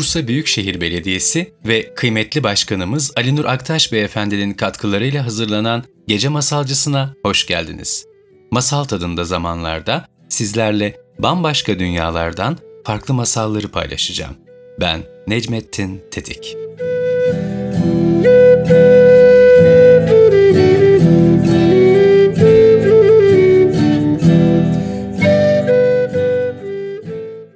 Bursa Büyükşehir Belediyesi ve kıymetli başkanımız Ali Nur Aktaş Beyefendinin katkılarıyla hazırlanan Gece Masalcısına hoş geldiniz. Masal tadında zamanlarda sizlerle bambaşka dünyalardan farklı masalları paylaşacağım. Ben Necmettin Tetik.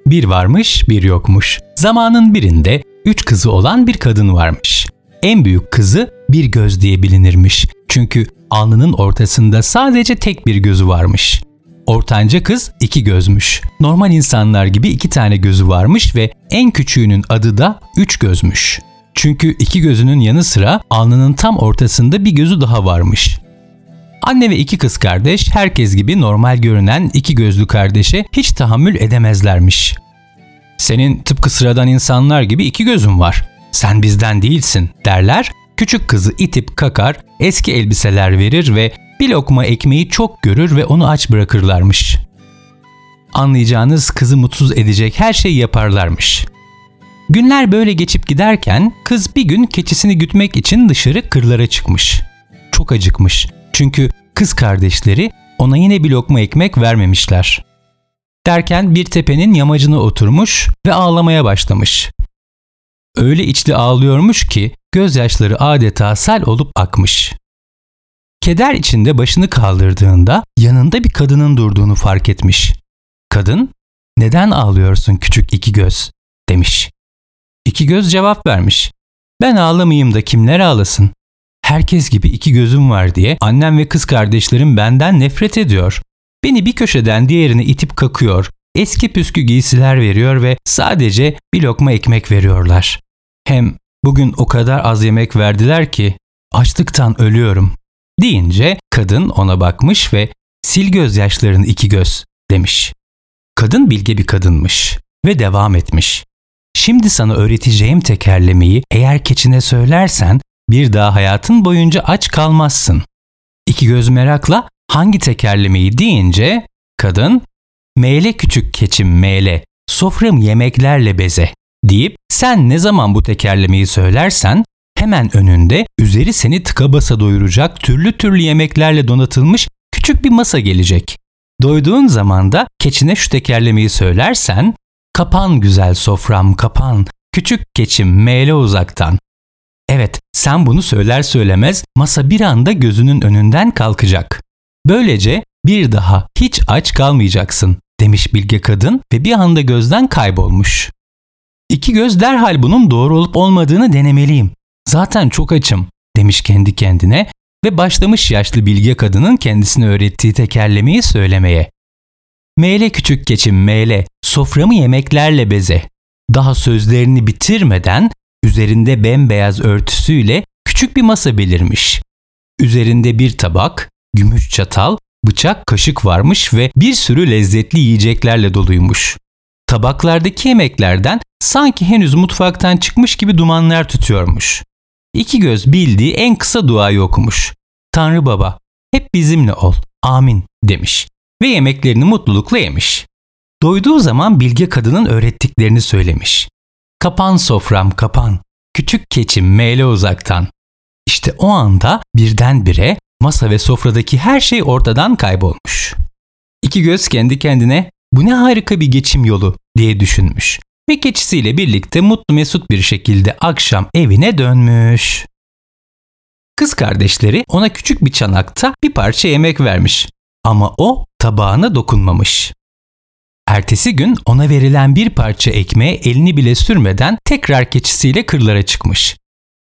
Bir varmış, bir yokmuş. Zamanın birinde üç kızı olan bir kadın varmış. En büyük kızı bir göz diye bilinirmiş. Çünkü alnının ortasında sadece tek bir gözü varmış. Ortanca kız iki gözmüş. Normal insanlar gibi iki tane gözü varmış ve en küçüğünün adı da üç gözmüş. Çünkü iki gözünün yanı sıra alnının tam ortasında bir gözü daha varmış. Anne ve iki kız kardeş herkes gibi normal görünen iki gözlü kardeşe hiç tahammül edemezlermiş. Senin tıpkı sıradan insanlar gibi iki gözün var. Sen bizden değilsin derler. Küçük kızı itip kakar, eski elbiseler verir ve bir lokma ekmeği çok görür ve onu aç bırakırlarmış. Anlayacağınız kızı mutsuz edecek her şeyi yaparlarmış. Günler böyle geçip giderken kız bir gün keçisini gütmek için dışarı kırlara çıkmış. Çok acıkmış. Çünkü kız kardeşleri ona yine bir lokma ekmek vermemişler. Derken bir tepenin yamacına oturmuş ve ağlamaya başlamış. Öyle içli ağlıyormuş ki gözyaşları adeta sel olup akmış. Keder içinde başını kaldırdığında yanında bir kadının durduğunu fark etmiş. Kadın, "Neden ağlıyorsun küçük iki göz?" demiş. İki göz cevap vermiş. "Ben ağlamayayım da kimler ağlasın? Herkes gibi iki gözüm var diye annem ve kız kardeşlerim benden nefret ediyor. Beni bir köşeden diğerine itip kakıyor, eski püskü giysiler veriyor ve sadece bir lokma ekmek veriyorlar. Hem bugün o kadar az yemek verdiler ki açlıktan ölüyorum. Deyince kadın ona bakmış ve sil gözyaşlarını iki göz demiş. Kadın bilge bir kadınmış ve devam etmiş. Şimdi sana öğreteceğim tekerlemeyi eğer keçine söylersen bir daha hayatın boyunca aç kalmazsın. İki göz merakla hangi tekerlemeyi deyince kadın meyle küçük keçim meyle sofram yemeklerle beze deyip sen ne zaman bu tekerlemeyi söylersen hemen önünde üzeri seni tıka basa doyuracak türlü türlü yemeklerle donatılmış küçük bir masa gelecek. Doyduğun zaman da keçine şu tekerlemeyi söylersen kapan güzel sofram kapan küçük keçim meyle uzaktan. Evet sen bunu söyler söylemez masa bir anda gözünün önünden kalkacak. Böylece bir daha hiç aç kalmayacaksın demiş bilge kadın ve bir anda gözden kaybolmuş. İki göz derhal bunun doğru olup olmadığını denemeliyim. Zaten çok açım demiş kendi kendine ve başlamış yaşlı bilge kadının kendisine öğrettiği tekerlemeyi söylemeye. Meyle küçük keçim meyle, soframı yemeklerle beze. Daha sözlerini bitirmeden üzerinde bembeyaz örtüsüyle küçük bir masa belirmiş. Üzerinde bir tabak, gümüş çatal, bıçak, kaşık varmış ve bir sürü lezzetli yiyeceklerle doluymuş. Tabaklardaki yemeklerden sanki henüz mutfaktan çıkmış gibi dumanlar tutuyormuş. İki göz bildiği en kısa duayı okumuş. Tanrı Baba, hep bizimle ol, amin demiş ve yemeklerini mutlulukla yemiş. Doyduğu zaman bilge kadının öğrettiklerini söylemiş. Kapan sofram kapan, küçük keçim meyle uzaktan. İşte o anda birdenbire masa ve sofradaki her şey ortadan kaybolmuş. İki göz kendi kendine bu ne harika bir geçim yolu diye düşünmüş ve keçisiyle birlikte mutlu mesut bir şekilde akşam evine dönmüş. Kız kardeşleri ona küçük bir çanakta bir parça yemek vermiş ama o tabağına dokunmamış. Ertesi gün ona verilen bir parça ekmeğe elini bile sürmeden tekrar keçisiyle kırlara çıkmış.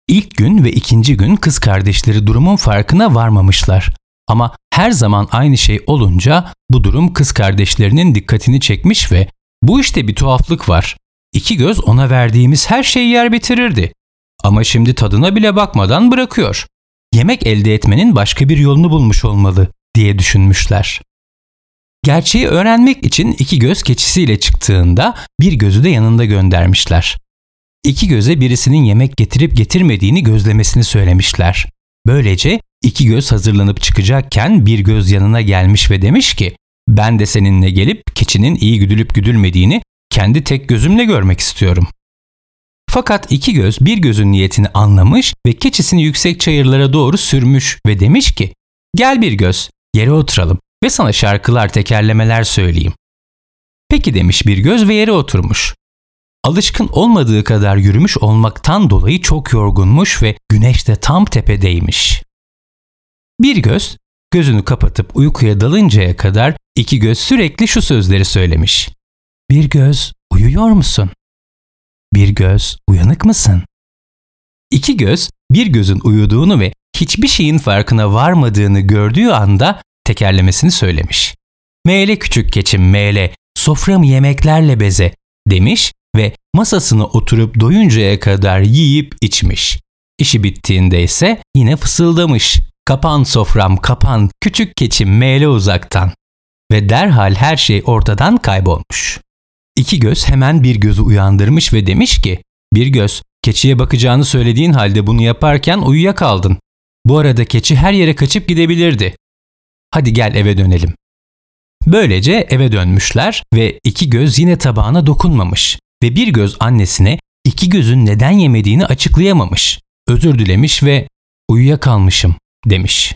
İlk gün ve ikinci gün kız kardeşleri durumun farkına varmamışlar. Ama her zaman aynı şey olunca bu durum kız kardeşlerinin dikkatini çekmiş ve bu işte bir tuhaflık var. İki göz ona verdiğimiz her şeyi yer bitirirdi. Ama şimdi tadına bile bakmadan bırakıyor. Yemek elde etmenin başka bir yolunu bulmuş olmalı diye düşünmüşler. Gerçeği öğrenmek için iki göz keçisiyle çıktığında bir gözü de yanında göndermişler. İki göze birisinin yemek getirip getirmediğini gözlemesini söylemişler. Böylece iki göz hazırlanıp çıkacakken bir göz yanına gelmiş ve demiş ki ben de seninle gelip keçinin iyi güdülüp güdülmediğini kendi tek gözümle görmek istiyorum. Fakat iki göz bir gözün niyetini anlamış ve keçisini yüksek çayırlara doğru sürmüş ve demiş ki Gel bir göz yere oturalım ve sana şarkılar tekerlemeler söyleyeyim. Peki demiş bir göz ve yere oturmuş. Alışkın olmadığı kadar yürümüş olmaktan dolayı çok yorgunmuş ve güneş de tam tepedeymiş. Bir göz gözünü kapatıp uykuya dalıncaya kadar iki göz sürekli şu sözleri söylemiş. Bir göz uyuyor musun? Bir göz uyanık mısın? İki göz bir gözün uyuduğunu ve hiçbir şeyin farkına varmadığını gördüğü anda tekerlemesini söylemiş. Meyle küçük keçim meyle, soframı yemeklerle beze demiş ve masasına oturup doyuncaya kadar yiyip içmiş. İşi bittiğinde ise yine fısıldamış. Kapan sofram kapan, küçük keçim meyle uzaktan. Ve derhal her şey ortadan kaybolmuş. İki göz hemen bir gözü uyandırmış ve demiş ki, bir göz, keçiye bakacağını söylediğin halde bunu yaparken uyuyakaldın. Bu arada keçi her yere kaçıp gidebilirdi. Hadi gel eve dönelim. Böylece eve dönmüşler ve iki göz yine tabağına dokunmamış ve bir göz annesine iki gözün neden yemediğini açıklayamamış. Özür dilemiş ve uyuyakalmışım demiş.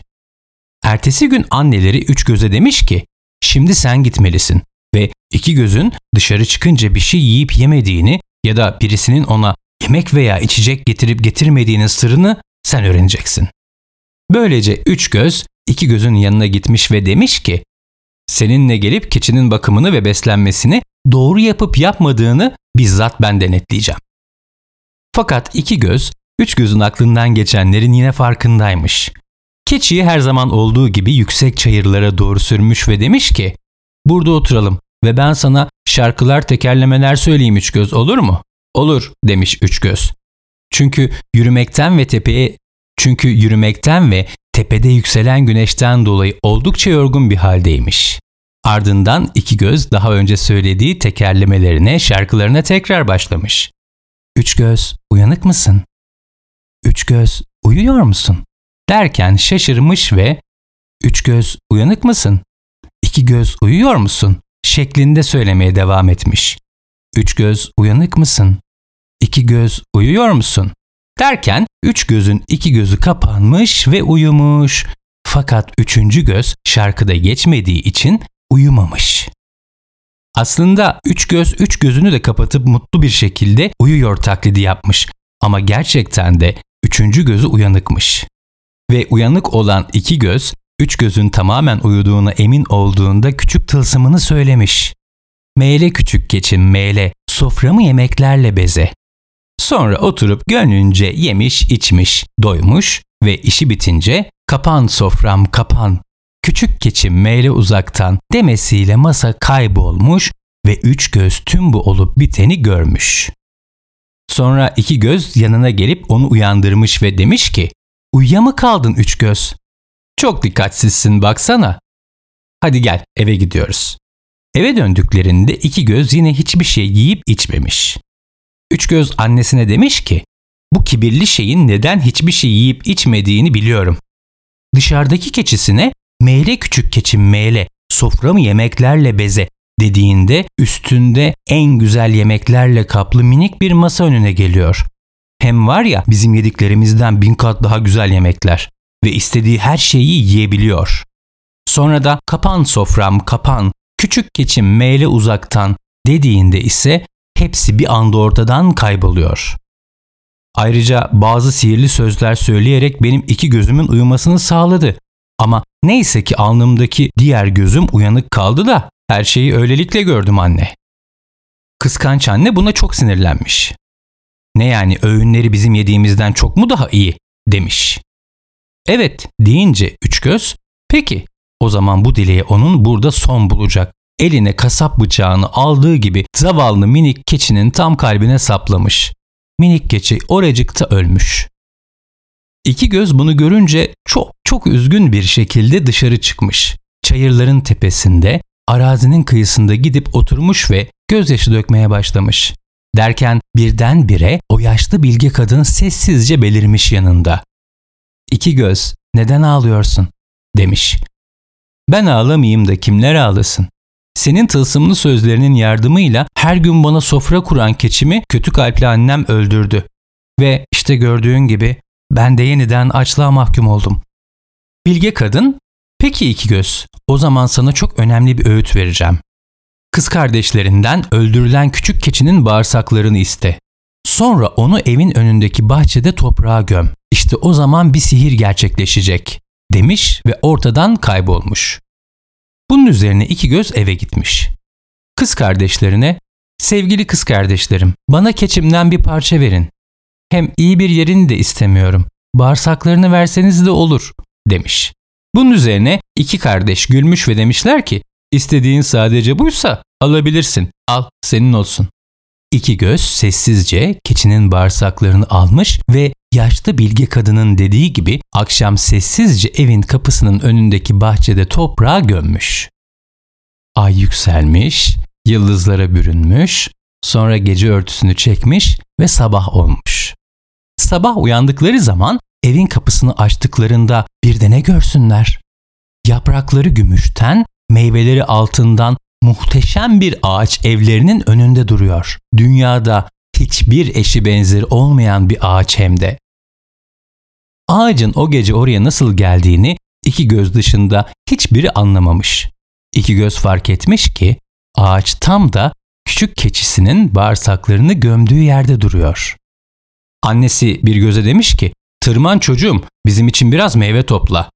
Ertesi gün anneleri üç göze demiş ki şimdi sen gitmelisin ve iki gözün dışarı çıkınca bir şey yiyip yemediğini ya da birisinin ona yemek veya içecek getirip getirmediğinin sırrını sen öğreneceksin. Böylece üç göz iki gözün yanına gitmiş ve demiş ki seninle gelip keçinin bakımını ve beslenmesini doğru yapıp yapmadığını bizzat ben denetleyeceğim. Fakat iki göz, üç gözün aklından geçenlerin yine farkındaymış. Keçiyi her zaman olduğu gibi yüksek çayırlara doğru sürmüş ve demiş ki, burada oturalım ve ben sana şarkılar tekerlemeler söyleyeyim üç göz olur mu? Olur demiş üç göz. Çünkü yürümekten ve tepeye çünkü yürümekten ve tepede yükselen güneşten dolayı oldukça yorgun bir haldeymiş. Ardından iki göz daha önce söylediği tekerlemelerine, şarkılarına tekrar başlamış. Üç göz, uyanık mısın? Üç göz, uyuyor musun? Derken şaşırmış ve Üç göz, uyanık mısın? İki göz, uyuyor musun? şeklinde söylemeye devam etmiş. Üç göz, uyanık mısın? İki göz, uyuyor musun? Derken üç gözün iki gözü kapanmış ve uyumuş. Fakat üçüncü göz şarkıda geçmediği için uyumamış. Aslında üç göz üç gözünü de kapatıp mutlu bir şekilde uyuyor taklidi yapmış. Ama gerçekten de üçüncü gözü uyanıkmış. Ve uyanık olan iki göz, üç gözün tamamen uyuduğuna emin olduğunda küçük tılsımını söylemiş. Meyle küçük keçim meyle, soframı yemeklerle beze. Sonra oturup gönlünce yemiş içmiş, doymuş ve işi bitince kapan sofram kapan, küçük keçim meyle uzaktan demesiyle masa kaybolmuş ve üç göz tüm bu olup biteni görmüş. Sonra iki göz yanına gelip onu uyandırmış ve demiş ki, uyuya mı kaldın üç göz? Çok dikkatsizsin baksana. Hadi gel eve gidiyoruz. Eve döndüklerinde iki göz yine hiçbir şey yiyip içmemiş. Üç göz annesine demiş ki, bu kibirli şeyin neden hiçbir şey yiyip içmediğini biliyorum. Dışarıdaki keçisine meyle küçük keçim meyle, soframı yemeklerle beze dediğinde üstünde en güzel yemeklerle kaplı minik bir masa önüne geliyor. Hem var ya bizim yediklerimizden bin kat daha güzel yemekler ve istediği her şeyi yiyebiliyor. Sonra da kapan sofram kapan, küçük keçim meyle uzaktan dediğinde ise hepsi bir anda ortadan kayboluyor. Ayrıca bazı sihirli sözler söyleyerek benim iki gözümün uyumasını sağladı. Ama neyse ki alnımdaki diğer gözüm uyanık kaldı da her şeyi öylelikle gördüm anne. Kıskanç anne buna çok sinirlenmiş. Ne yani öğünleri bizim yediğimizden çok mu daha iyi demiş. Evet deyince üç göz peki o zaman bu dileğe onun burada son bulacak. Eline kasap bıçağını aldığı gibi zavallı minik keçinin tam kalbine saplamış. Minik keçi oracıkta ölmüş. İki göz bunu görünce çok çok üzgün bir şekilde dışarı çıkmış. Çayırların tepesinde, arazinin kıyısında gidip oturmuş ve gözyaşı dökmeye başlamış. Derken birdenbire o yaşlı bilge kadın sessizce belirmiş yanında. İki göz, neden ağlıyorsun? demiş. Ben ağlamayayım da kimler ağlasın? Senin tılsımlı sözlerinin yardımıyla her gün bana sofra kuran keçimi kötü kalpli annem öldürdü. Ve işte gördüğün gibi ben de yeniden açlığa mahkum oldum. Bilge kadın, peki iki göz, o zaman sana çok önemli bir öğüt vereceğim. Kız kardeşlerinden öldürülen küçük keçinin bağırsaklarını iste. Sonra onu evin önündeki bahçede toprağa göm. İşte o zaman bir sihir gerçekleşecek demiş ve ortadan kaybolmuş. Bunun üzerine iki göz eve gitmiş. Kız kardeşlerine, sevgili kız kardeşlerim bana keçimden bir parça verin. Hem iyi bir yerini de istemiyorum. Bağırsaklarını verseniz de olur demiş. Bunun üzerine iki kardeş gülmüş ve demişler ki istediğin sadece buysa alabilirsin al senin olsun. İki göz sessizce keçinin bağırsaklarını almış ve yaşlı bilge kadının dediği gibi akşam sessizce evin kapısının önündeki bahçede toprağa gömmüş. Ay yükselmiş, yıldızlara bürünmüş, sonra gece örtüsünü çekmiş ve sabah olmuş. Sabah uyandıkları zaman evin kapısını açtıklarında bir de ne görsünler? Yaprakları gümüşten, meyveleri altından muhteşem bir ağaç evlerinin önünde duruyor. Dünyada hiçbir eşi benzeri olmayan bir ağaç hem de. Ağacın o gece oraya nasıl geldiğini iki göz dışında hiçbiri anlamamış. İki göz fark etmiş ki ağaç tam da küçük keçisinin bağırsaklarını gömdüğü yerde duruyor. Annesi bir göze demiş ki, tırman çocuğum bizim için biraz meyve topla.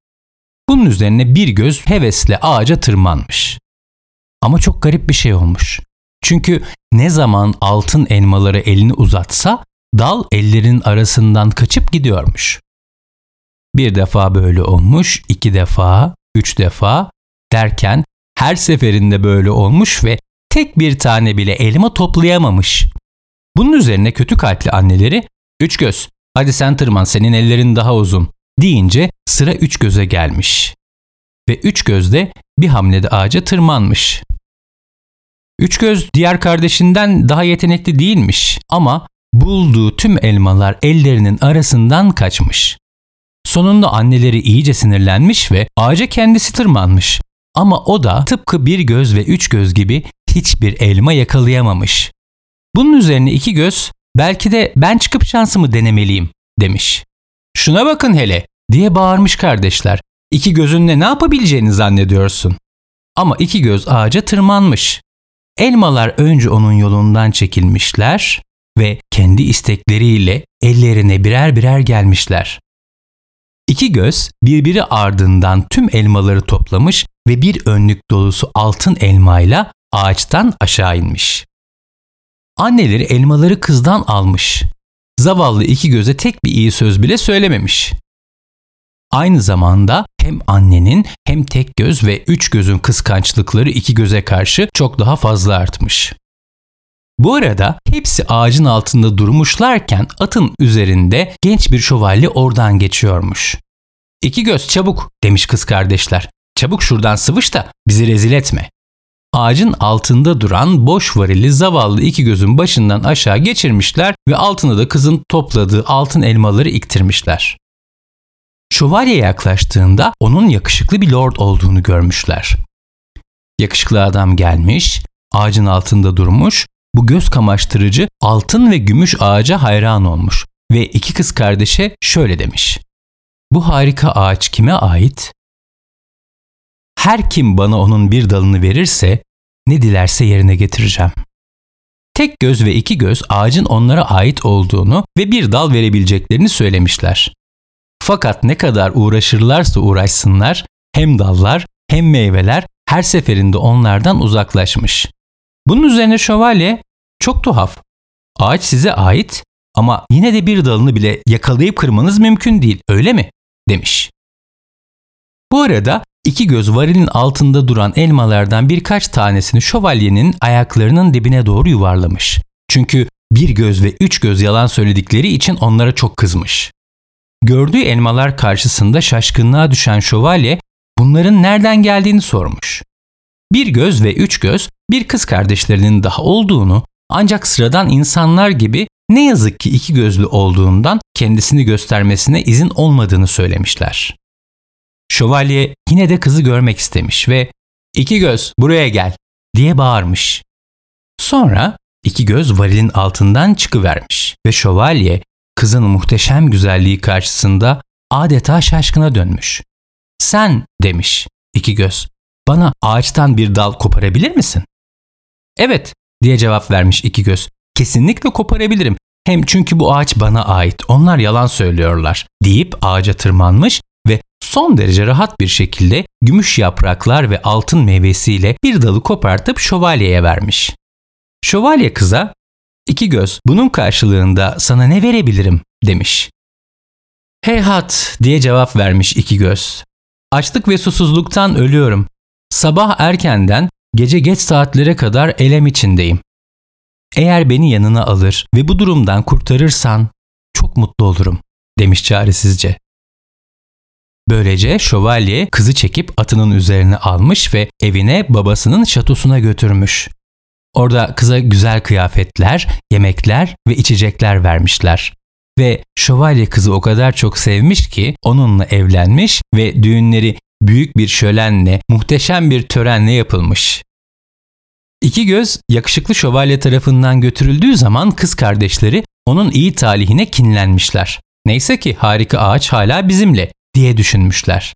Bunun üzerine bir göz hevesle ağaca tırmanmış. Ama çok garip bir şey olmuş. Çünkü ne zaman altın elmaları elini uzatsa dal ellerin arasından kaçıp gidiyormuş. Bir defa böyle olmuş, iki defa, üç defa derken her seferinde böyle olmuş ve tek bir tane bile elma toplayamamış. Bunun üzerine kötü kalpli anneleri üç göz hadi sen tırman senin ellerin daha uzun deyince sıra üç göze gelmiş. Ve üç göz de bir hamlede ağaca tırmanmış. Üç göz diğer kardeşinden daha yetenekli değilmiş ama bulduğu tüm elmalar ellerinin arasından kaçmış. Sonunda anneleri iyice sinirlenmiş ve ağaca kendisi tırmanmış. Ama o da tıpkı bir göz ve üç göz gibi hiçbir elma yakalayamamış. Bunun üzerine iki göz belki de ben çıkıp şansımı denemeliyim demiş. Şuna bakın hele diye bağırmış kardeşler. İki gözünle ne yapabileceğini zannediyorsun. Ama iki göz ağaca tırmanmış. Elmalar önce onun yolundan çekilmişler ve kendi istekleriyle ellerine birer birer gelmişler. İki göz birbiri ardından tüm elmaları toplamış ve bir önlük dolusu altın elmayla ağaçtan aşağı inmiş. Anneleri elmaları kızdan almış. Zavallı iki göze tek bir iyi söz bile söylememiş. Aynı zamanda hem annenin hem tek göz ve üç gözün kıskançlıkları iki göze karşı çok daha fazla artmış. Bu arada hepsi ağacın altında durmuşlarken atın üzerinde genç bir şövalye oradan geçiyormuş. İki göz çabuk demiş kız kardeşler. Çabuk şuradan sıvış da bizi rezil etme. Ağacın altında duran boş varili zavallı iki gözün başından aşağı geçirmişler ve altına da kızın topladığı altın elmaları iktirmişler. Şövalye yaklaştığında onun yakışıklı bir lord olduğunu görmüşler. Yakışıklı adam gelmiş, ağacın altında durmuş, bu göz kamaştırıcı altın ve gümüş ağaca hayran olmuş ve iki kız kardeşe şöyle demiş. Bu harika ağaç kime ait? Her kim bana onun bir dalını verirse ne dilerse yerine getireceğim. Tek göz ve iki göz ağacın onlara ait olduğunu ve bir dal verebileceklerini söylemişler. Fakat ne kadar uğraşırlarsa uğraşsınlar hem dallar hem meyveler her seferinde onlardan uzaklaşmış. Bunun üzerine şövalye çok tuhaf. Ağaç size ait ama yine de bir dalını bile yakalayıp kırmanız mümkün değil öyle mi? demiş. Bu arada iki göz varilin altında duran elmalardan birkaç tanesini şövalyenin ayaklarının dibine doğru yuvarlamış. Çünkü bir göz ve üç göz yalan söyledikleri için onlara çok kızmış. Gördüğü elmalar karşısında şaşkınlığa düşen şövalye bunların nereden geldiğini sormuş. Bir göz ve üç göz bir kız kardeşlerinin daha olduğunu ancak sıradan insanlar gibi ne yazık ki iki gözlü olduğundan kendisini göstermesine izin olmadığını söylemişler. Şövalye yine de kızı görmek istemiş ve iki göz buraya gel diye bağırmış. Sonra iki göz varilin altından çıkıvermiş ve şövalye kızın muhteşem güzelliği karşısında adeta şaşkına dönmüş. Sen demiş iki göz bana ağaçtan bir dal koparabilir misin? Evet diye cevap vermiş iki göz. Kesinlikle koparabilirim. Hem çünkü bu ağaç bana ait. Onlar yalan söylüyorlar deyip ağaca tırmanmış ve son derece rahat bir şekilde gümüş yapraklar ve altın meyvesiyle bir dalı kopartıp şövalyeye vermiş. Şövalye kıza iki göz bunun karşılığında sana ne verebilirim demiş. Heyhat diye cevap vermiş iki göz. Açlık ve susuzluktan ölüyorum. Sabah erkenden gece geç saatlere kadar elem içindeyim. Eğer beni yanına alır ve bu durumdan kurtarırsan çok mutlu olurum demiş çaresizce. Böylece şövalye kızı çekip atının üzerine almış ve evine babasının şatosuna götürmüş. Orada kıza güzel kıyafetler, yemekler ve içecekler vermişler. Ve şövalye kızı o kadar çok sevmiş ki onunla evlenmiş ve düğünleri büyük bir şölenle, muhteşem bir törenle yapılmış. İki göz yakışıklı şövalye tarafından götürüldüğü zaman kız kardeşleri onun iyi talihine kinlenmişler. Neyse ki harika ağaç hala bizimle diye düşünmüşler.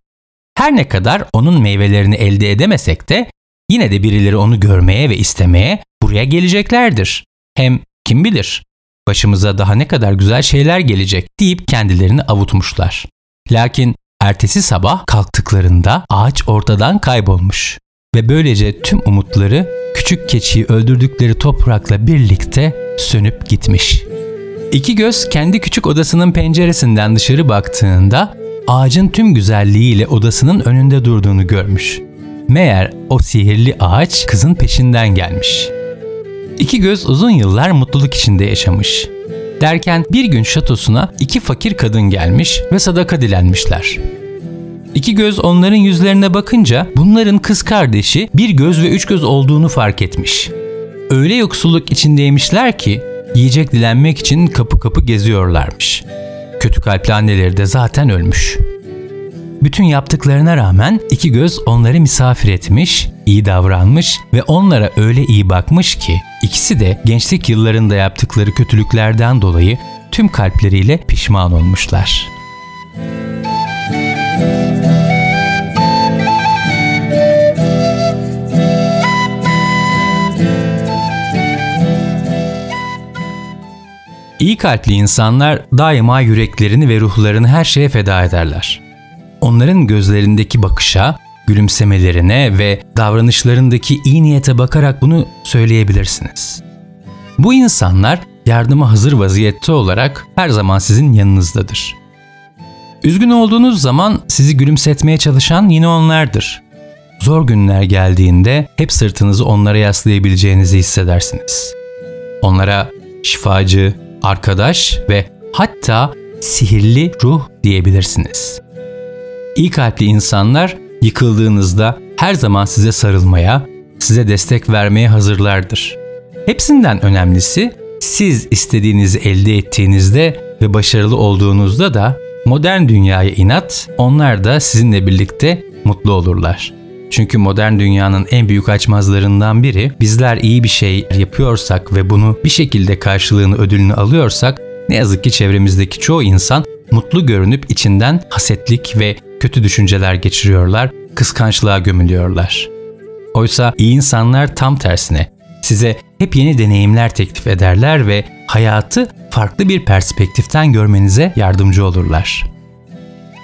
Her ne kadar onun meyvelerini elde edemesek de yine de birileri onu görmeye ve istemeye buraya geleceklerdir. Hem kim bilir başımıza daha ne kadar güzel şeyler gelecek deyip kendilerini avutmuşlar. Lakin ertesi sabah kalktıklarında ağaç ortadan kaybolmuş ve böylece tüm umutları küçük keçiyi öldürdükleri toprakla birlikte sönüp gitmiş. İki göz kendi küçük odasının penceresinden dışarı baktığında ağacın tüm güzelliğiyle odasının önünde durduğunu görmüş. Meğer o sihirli ağaç kızın peşinden gelmiş. İki göz uzun yıllar mutluluk içinde yaşamış. Derken bir gün şatosuna iki fakir kadın gelmiş ve sadaka dilenmişler. İki göz onların yüzlerine bakınca bunların kız kardeşi bir göz ve üç göz olduğunu fark etmiş. Öyle yoksulluk içindeymişler ki yiyecek dilenmek için kapı kapı geziyorlarmış. Kötü kalpli anneleri de zaten ölmüş. Bütün yaptıklarına rağmen iki göz onları misafir etmiş, iyi davranmış ve onlara öyle iyi bakmış ki ikisi de gençlik yıllarında yaptıkları kötülüklerden dolayı tüm kalpleriyle pişman olmuşlar. İyi kalpli insanlar daima yüreklerini ve ruhlarını her şeye feda ederler. Onların gözlerindeki bakışa, gülümsemelerine ve davranışlarındaki iyi niyete bakarak bunu söyleyebilirsiniz. Bu insanlar yardıma hazır vaziyette olarak her zaman sizin yanınızdadır. Üzgün olduğunuz zaman sizi gülümsetmeye çalışan yine onlardır. Zor günler geldiğinde hep sırtınızı onlara yaslayabileceğinizi hissedersiniz. Onlara şifacı, arkadaş ve hatta sihirli ruh diyebilirsiniz. İyi kalpli insanlar yıkıldığınızda her zaman size sarılmaya, size destek vermeye hazırlardır. Hepsinden önemlisi siz istediğinizi elde ettiğinizde ve başarılı olduğunuzda da modern dünyaya inat, onlar da sizinle birlikte mutlu olurlar. Çünkü modern dünyanın en büyük açmazlarından biri bizler iyi bir şey yapıyorsak ve bunu bir şekilde karşılığını ödülünü alıyorsak ne yazık ki çevremizdeki çoğu insan mutlu görünüp içinden hasetlik ve kötü düşünceler geçiriyorlar, kıskançlığa gömülüyorlar. Oysa iyi insanlar tam tersine size hep yeni deneyimler teklif ederler ve hayatı farklı bir perspektiften görmenize yardımcı olurlar.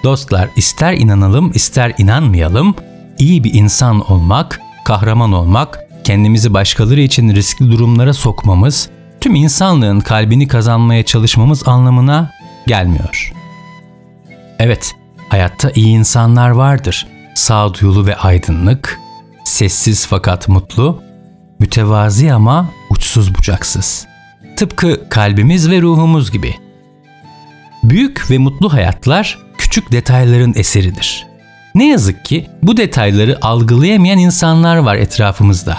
Dostlar ister inanalım ister inanmayalım iyi bir insan olmak, kahraman olmak, kendimizi başkaları için riskli durumlara sokmamız, tüm insanlığın kalbini kazanmaya çalışmamız anlamına gelmiyor. Evet, hayatta iyi insanlar vardır. Sağduyulu ve aydınlık, sessiz fakat mutlu, mütevazi ama uçsuz bucaksız. Tıpkı kalbimiz ve ruhumuz gibi. Büyük ve mutlu hayatlar küçük detayların eseridir. Ne yazık ki bu detayları algılayamayan insanlar var etrafımızda.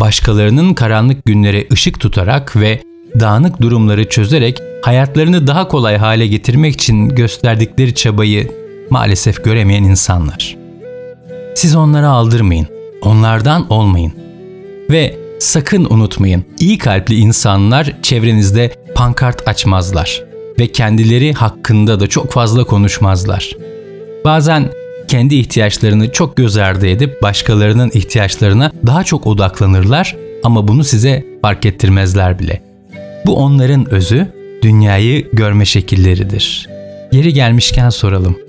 Başkalarının karanlık günlere ışık tutarak ve dağınık durumları çözerek hayatlarını daha kolay hale getirmek için gösterdikleri çabayı maalesef göremeyen insanlar. Siz onlara aldırmayın. Onlardan olmayın. Ve sakın unutmayın, iyi kalpli insanlar çevrenizde pankart açmazlar ve kendileri hakkında da çok fazla konuşmazlar. Bazen kendi ihtiyaçlarını çok göz ardı edip başkalarının ihtiyaçlarına daha çok odaklanırlar ama bunu size fark ettirmezler bile. Bu onların özü, dünyayı görme şekilleridir. Yeri gelmişken soralım.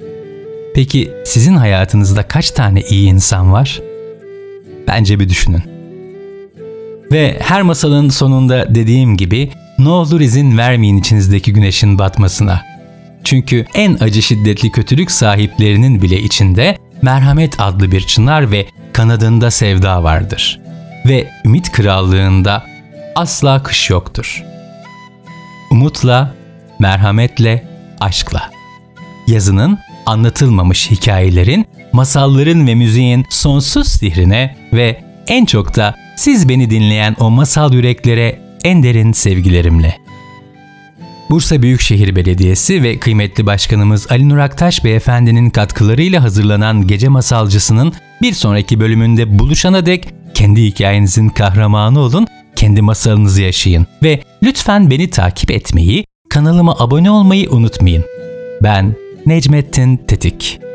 Peki sizin hayatınızda kaç tane iyi insan var? Bence bir düşünün. Ve her masalın sonunda dediğim gibi ne olur izin vermeyin içinizdeki güneşin batmasına. Çünkü en acı şiddetli kötülük sahiplerinin bile içinde merhamet adlı bir çınar ve kanadında sevda vardır. Ve ümit krallığında asla kış yoktur. Umutla, merhametle, aşkla. Yazının anlatılmamış hikayelerin, masalların ve müziğin sonsuz sihrine ve en çok da siz beni dinleyen o masal yüreklere en derin sevgilerimle. Bursa Büyükşehir Belediyesi ve kıymetli başkanımız Ali Nur Aktaş Beyefendinin katkılarıyla hazırlanan Gece Masalcısı'nın bir sonraki bölümünde buluşana dek kendi hikayenizin kahramanı olun, kendi masalınızı yaşayın ve lütfen beni takip etmeyi, kanalıma abone olmayı unutmayın. Ben Necmettin Tetik.